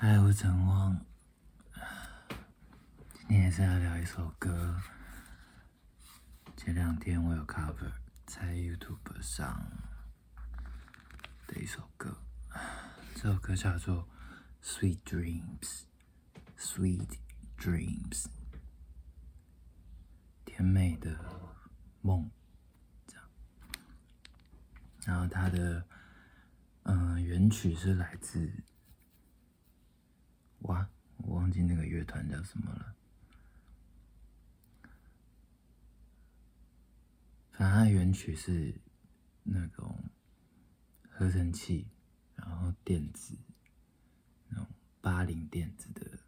嗨，我陈汪，今天也是要聊一首歌。前两天我有 cover 在 YouTube 上的一首歌，这首歌叫做《Sweet Dreams》，Sweet Dreams，甜美的梦，这样。然后它的嗯原曲是来自。哇，我忘记那个乐团叫什么了。反正它原曲是那种合成器，然后电子那种八零电子的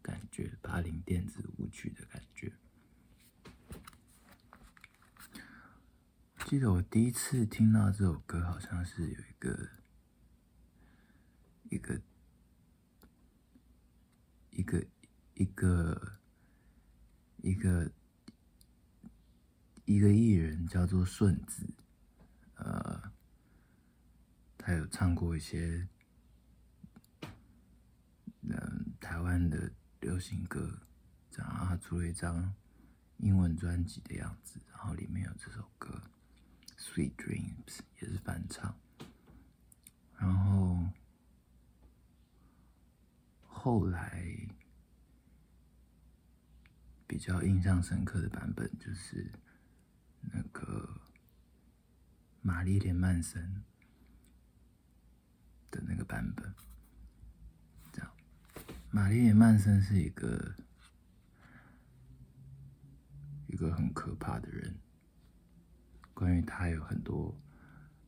感觉，八零电子舞曲的感觉。记得我第一次听到这首歌，好像是有一个一个。一个一个一个一个艺人叫做顺子，呃，他有唱过一些嗯台湾的流行歌，然后他出了一张英文专辑的样子，然后里面有这首歌《Sweet Dreams》也是翻唱，然后。后来比较印象深刻的版本就是那个玛丽莲曼森的那个版本。这样，玛丽莲曼森是一个一个很可怕的人，关于他有很多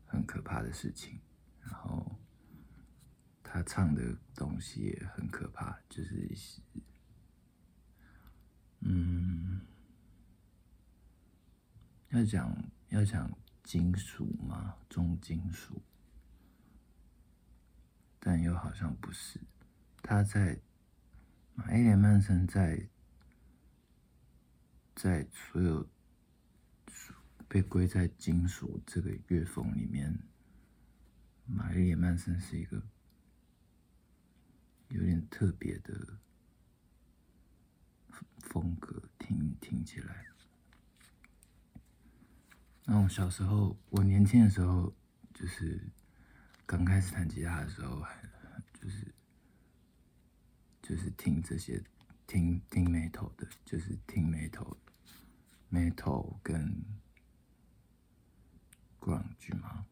很可怕的事情，然后。他唱的东西也很可怕，就是，嗯，要讲要讲金属嘛，重金属，但又好像不是。他在玛丽莲曼森在在所有被归在金属这个乐风里面，玛丽莲曼森是一个。有点特别的风格，听听起来。那我小时候，我年轻的时候，就是刚开始弹吉他的时候，就是就是听这些，听听 metal 的，就是听 metal，metal 跟 grunge 嘛，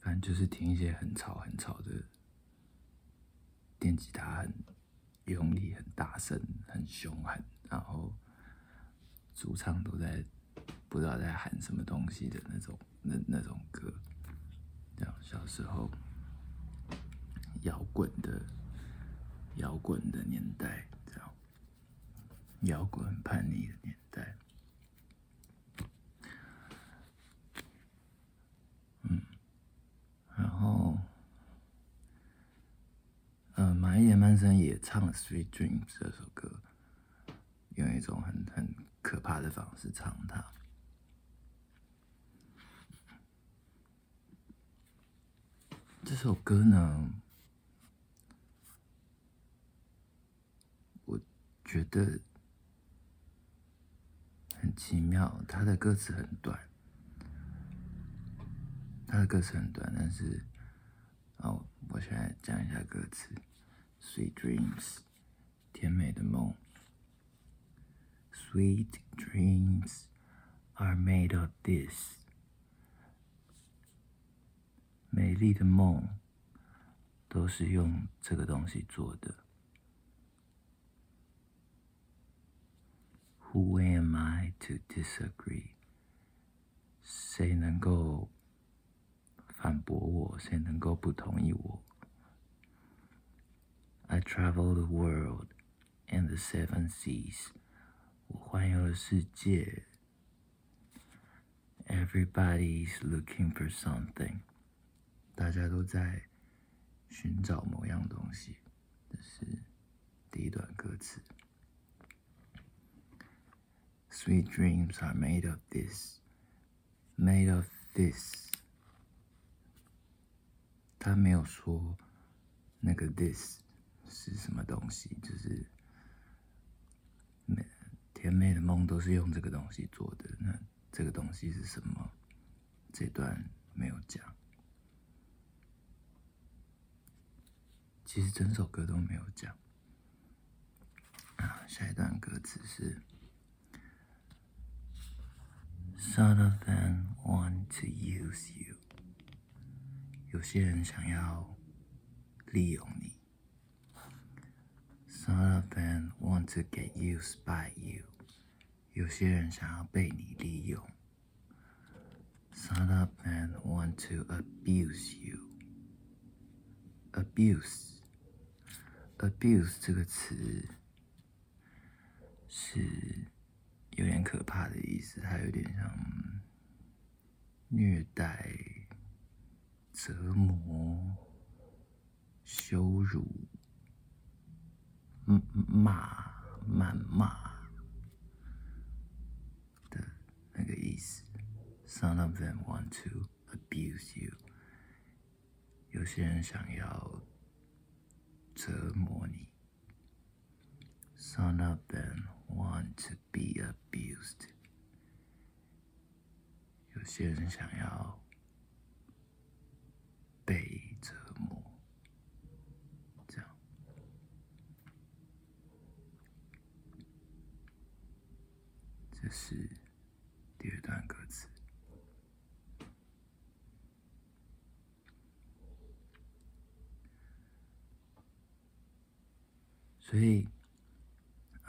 反正就是听一些很吵很吵的。电吉他很用力、很大声、很凶狠，然后主唱都在不知道在喊什么东西的那种那那种歌。这样小时候摇滚的摇滚的年代，这样摇滚叛逆的年代。嗯，然后。嗯，也唱了《Sweet Dreams》这首歌，用一种很很可怕的方式唱它。这首歌呢，我觉得很奇妙。它的歌词很短，它的歌词很短，但是，哦，我现在讲一下歌词。Sweet dreams，甜美的梦。Sweet dreams are made of this，美丽的梦都是用这个东西做的。Who am I to disagree？谁能够反驳我？谁能够不同意我 ？I travel the world and the seven seas，我环游了世界。Everybody's looking for something，大家都在寻找某样东西。这是第一段歌词。Sweet dreams are made of this, made of this。 他没有说那个 this 是什么东西，就是美甜美的梦都是用这个东西做的。那这个东西是什么？这段没有讲。其实整首歌都没有讲。啊，下一段歌词是。：Someone want to use you。有些人想要利用你。Some of them want to get used by you。有些人想要被你利用。Some of them want to abuse you。abuse，abuse 这个词是。有点可怕的意思，它有点像虐待、折磨、羞辱、骂、谩骂的那个意思。Some of them want to abuse you。有些人想要折磨你。Some of them want to be abused。有些人想要被 是第二段歌词，所以。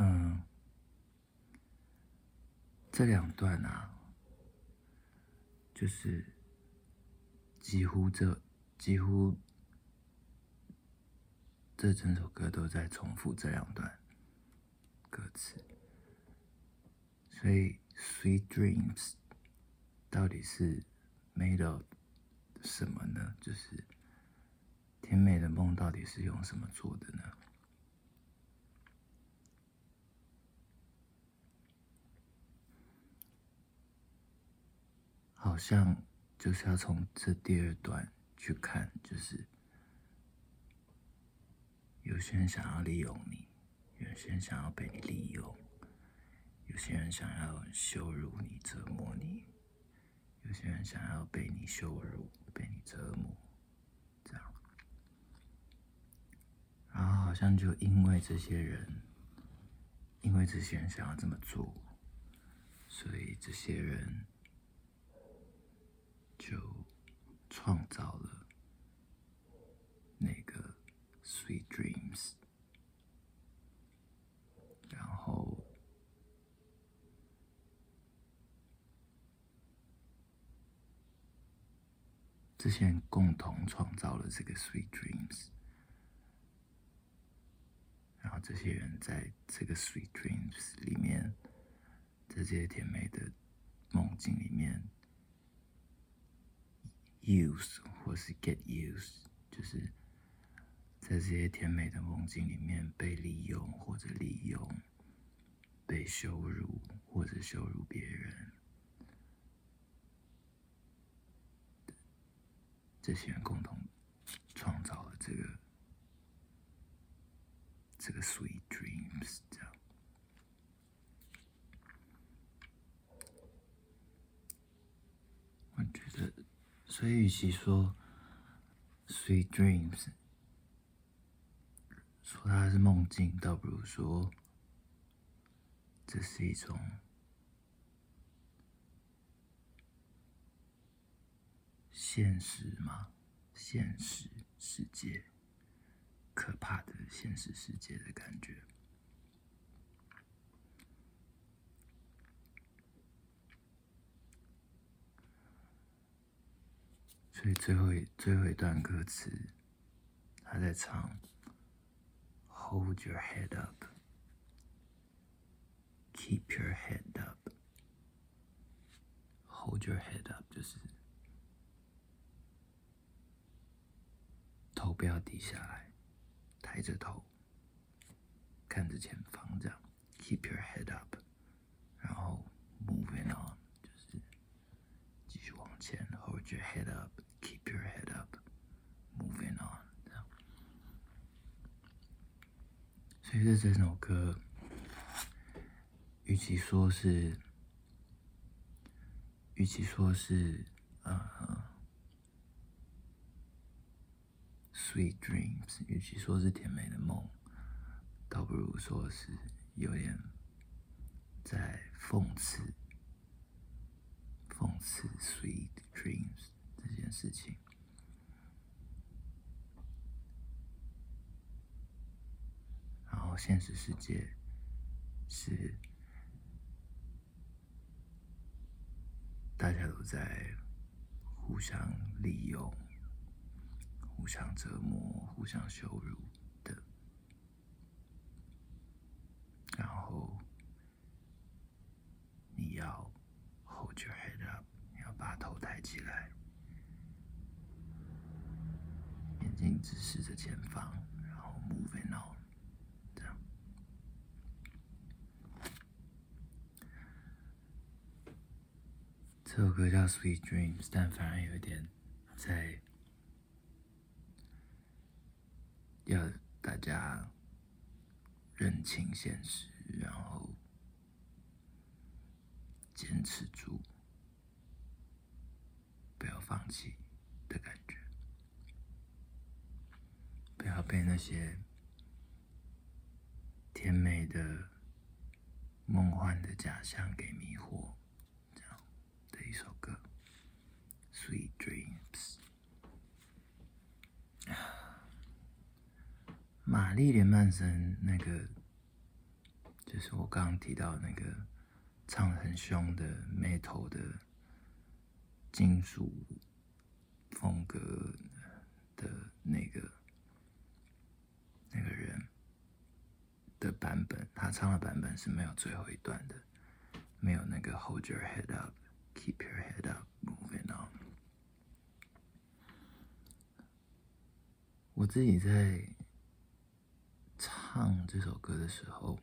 嗯这两段啊，就是几乎这几乎这整首歌都在重复这两段歌词，所以《Sweet Dreams》到底是 made of 什么呢？就是甜美的梦到底是用什么做的呢？好像就是要从这第二段去看，就是有些人想要利用你，有些人想要被你利用，有些人想要羞辱你、折磨你，有些人想要被你羞辱、被你折磨，这样。然后好像就因为这些人，因为这些人想要这么做，所以这些人。就创造了那个 sweet dreams，然后这些人共同创造了这个 sweet dreams，然后这些人在这个 sweet dreams 里面，在这些甜美的梦境里面。use 或是 get use，就是在这些甜美的梦境里面被利用或者利用，被羞辱或者羞辱别人，这些人共同创造了这个这个 sweet dreams，这样，我觉得。所以，与其说 “sweet dreams” 说它是梦境，倒不如说这是一种现实吗，现实世界，可怕的现实世界的感觉。所以最后一最后一段歌词，他在唱 “Hold your head up, keep your head up, hold your head up”，就是头不要低下来，抬着头，看着前方，这样。Keep your head up，然后 moving on，就是继续往前。Hold your head up，keep your head up，moving on。所以这这首歌，与其说是，与其说是，嗯。，sweet dreams，与其说是甜美的梦，倒不如说是有点在讽刺，讽刺 sweet dreams 这件事情。然后现实世界是大家都在互相利用、互相折磨、互相羞辱的，然后你要 hold your head up，你要把头抬起来，眼睛直视着前方，然后 moving on。这样，这首歌叫《Sweet Dreams》，但反而有一点在要大家认清现实，然后坚持住，不要放弃的感觉，不要被那些。甜美的、梦幻的假象给迷惑，这样的一首歌《Sweet Dreams》。玛丽莲曼森那个，就是我刚刚提到那个唱很凶的 Metal 的金属风格的那个那个人。的版本，他唱的版本是没有最后一段的，没有那个 Hold your head up, keep your head up, moving on。我自己在唱这首歌的时候，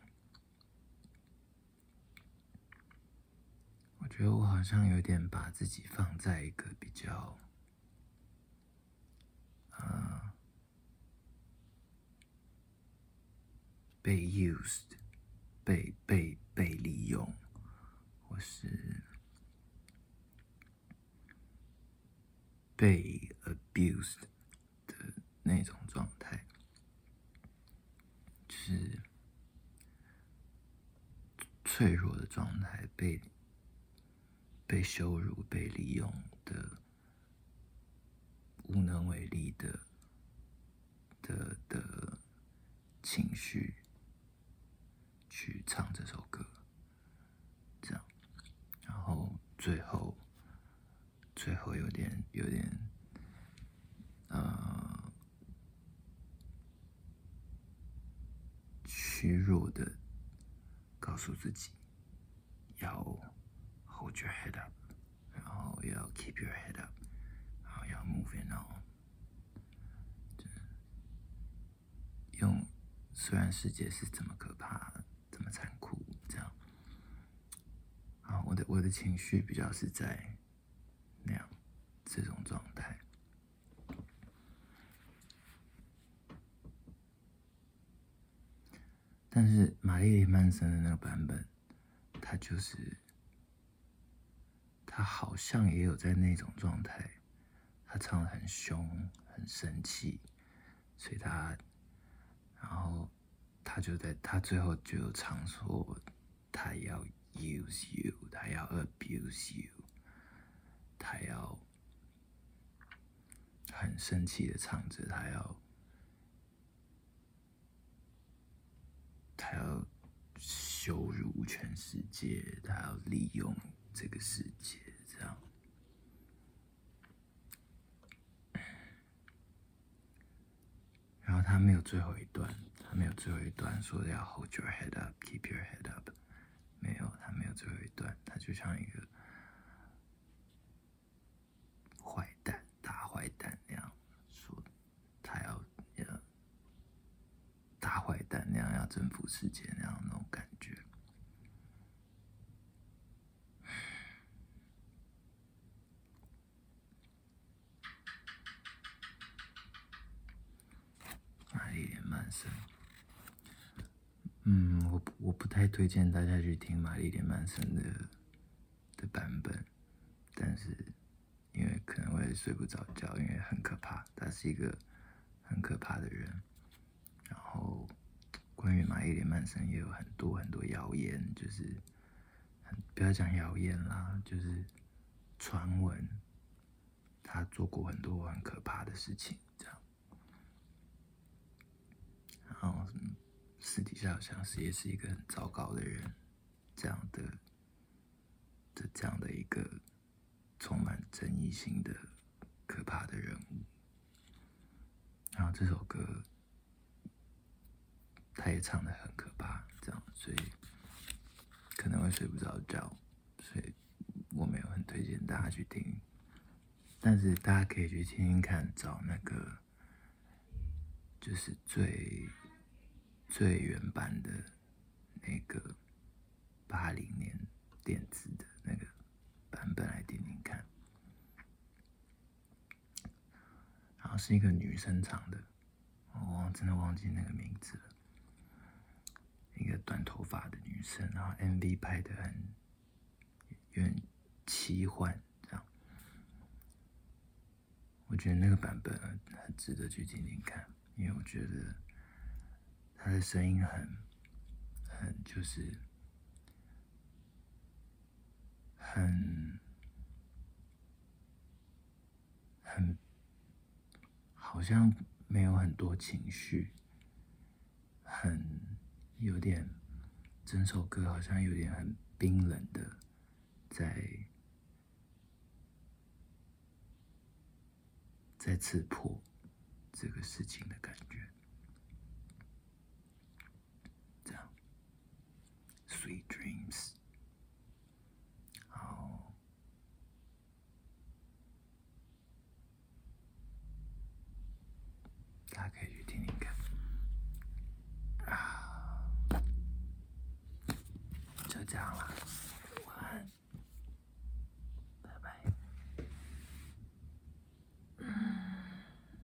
我觉得我好像有点把自己放在一个比较，啊。被 used，被被被利用，或是被 abused 的那种状态，是脆弱的状态，被被羞辱、被利用的无能为力的的的情绪。去唱这首歌，这样，然后最后，最后有点有点，呃，虚弱的告诉自己要 hold your head up，然后要 keep your head up，然后要 moving on，用虽然世界是这么可怕。这么残酷，这样啊！我的我的情绪比较是在那样这种状态，但是玛丽莲曼森的那个版本，他就是他好像也有在那种状态，他唱的很凶，很生气，所以他然后。他就在他最后就唱说，他要 use you，他要 abuse you，他要很生气的唱着，他要他要羞辱全世界，他要利用这个世界，这样。然后他没有最后一段。他没有最后一段说要 hold your head up, keep your head up，没有，他没有最后一段，他就像一个坏蛋、大坏蛋那样说，他要要大坏征服世界那样那种感觉。玛丽莲曼森。嗯，我我不太推荐大家去听玛丽莲曼森的的版本，但是因为可能会睡不着觉，因为很可怕，他是一个很可怕的人。关于玛丽莲曼森也有很多很多谣言，就是不要讲谣言啦，就是传闻，他做过很多很可怕的事情，这样。然后。私底下好像是也是一个很糟糕的人，这样的的这样的一个充满争议性的可怕的人物。然后这首歌他也唱的很可怕，这样，所以可能会睡不着觉，所以我没有很推荐大家去听，但是大家可以去听听看，找那个就是最。最原版的那个八零年电子的那个版本来听听看，然后是一个女生唱的，我忘真的忘记那个名字了，一个短头发的女生，然后 MV 拍的很有点奇幻，这样，我觉得那个版本很值得去听听看，因为我觉得。他的声音很，很就是很很，好像没有很多情绪，很有点，整首歌好像有点很冰冷的，在在刺破这个事情的感觉。这样。Sweet dreams，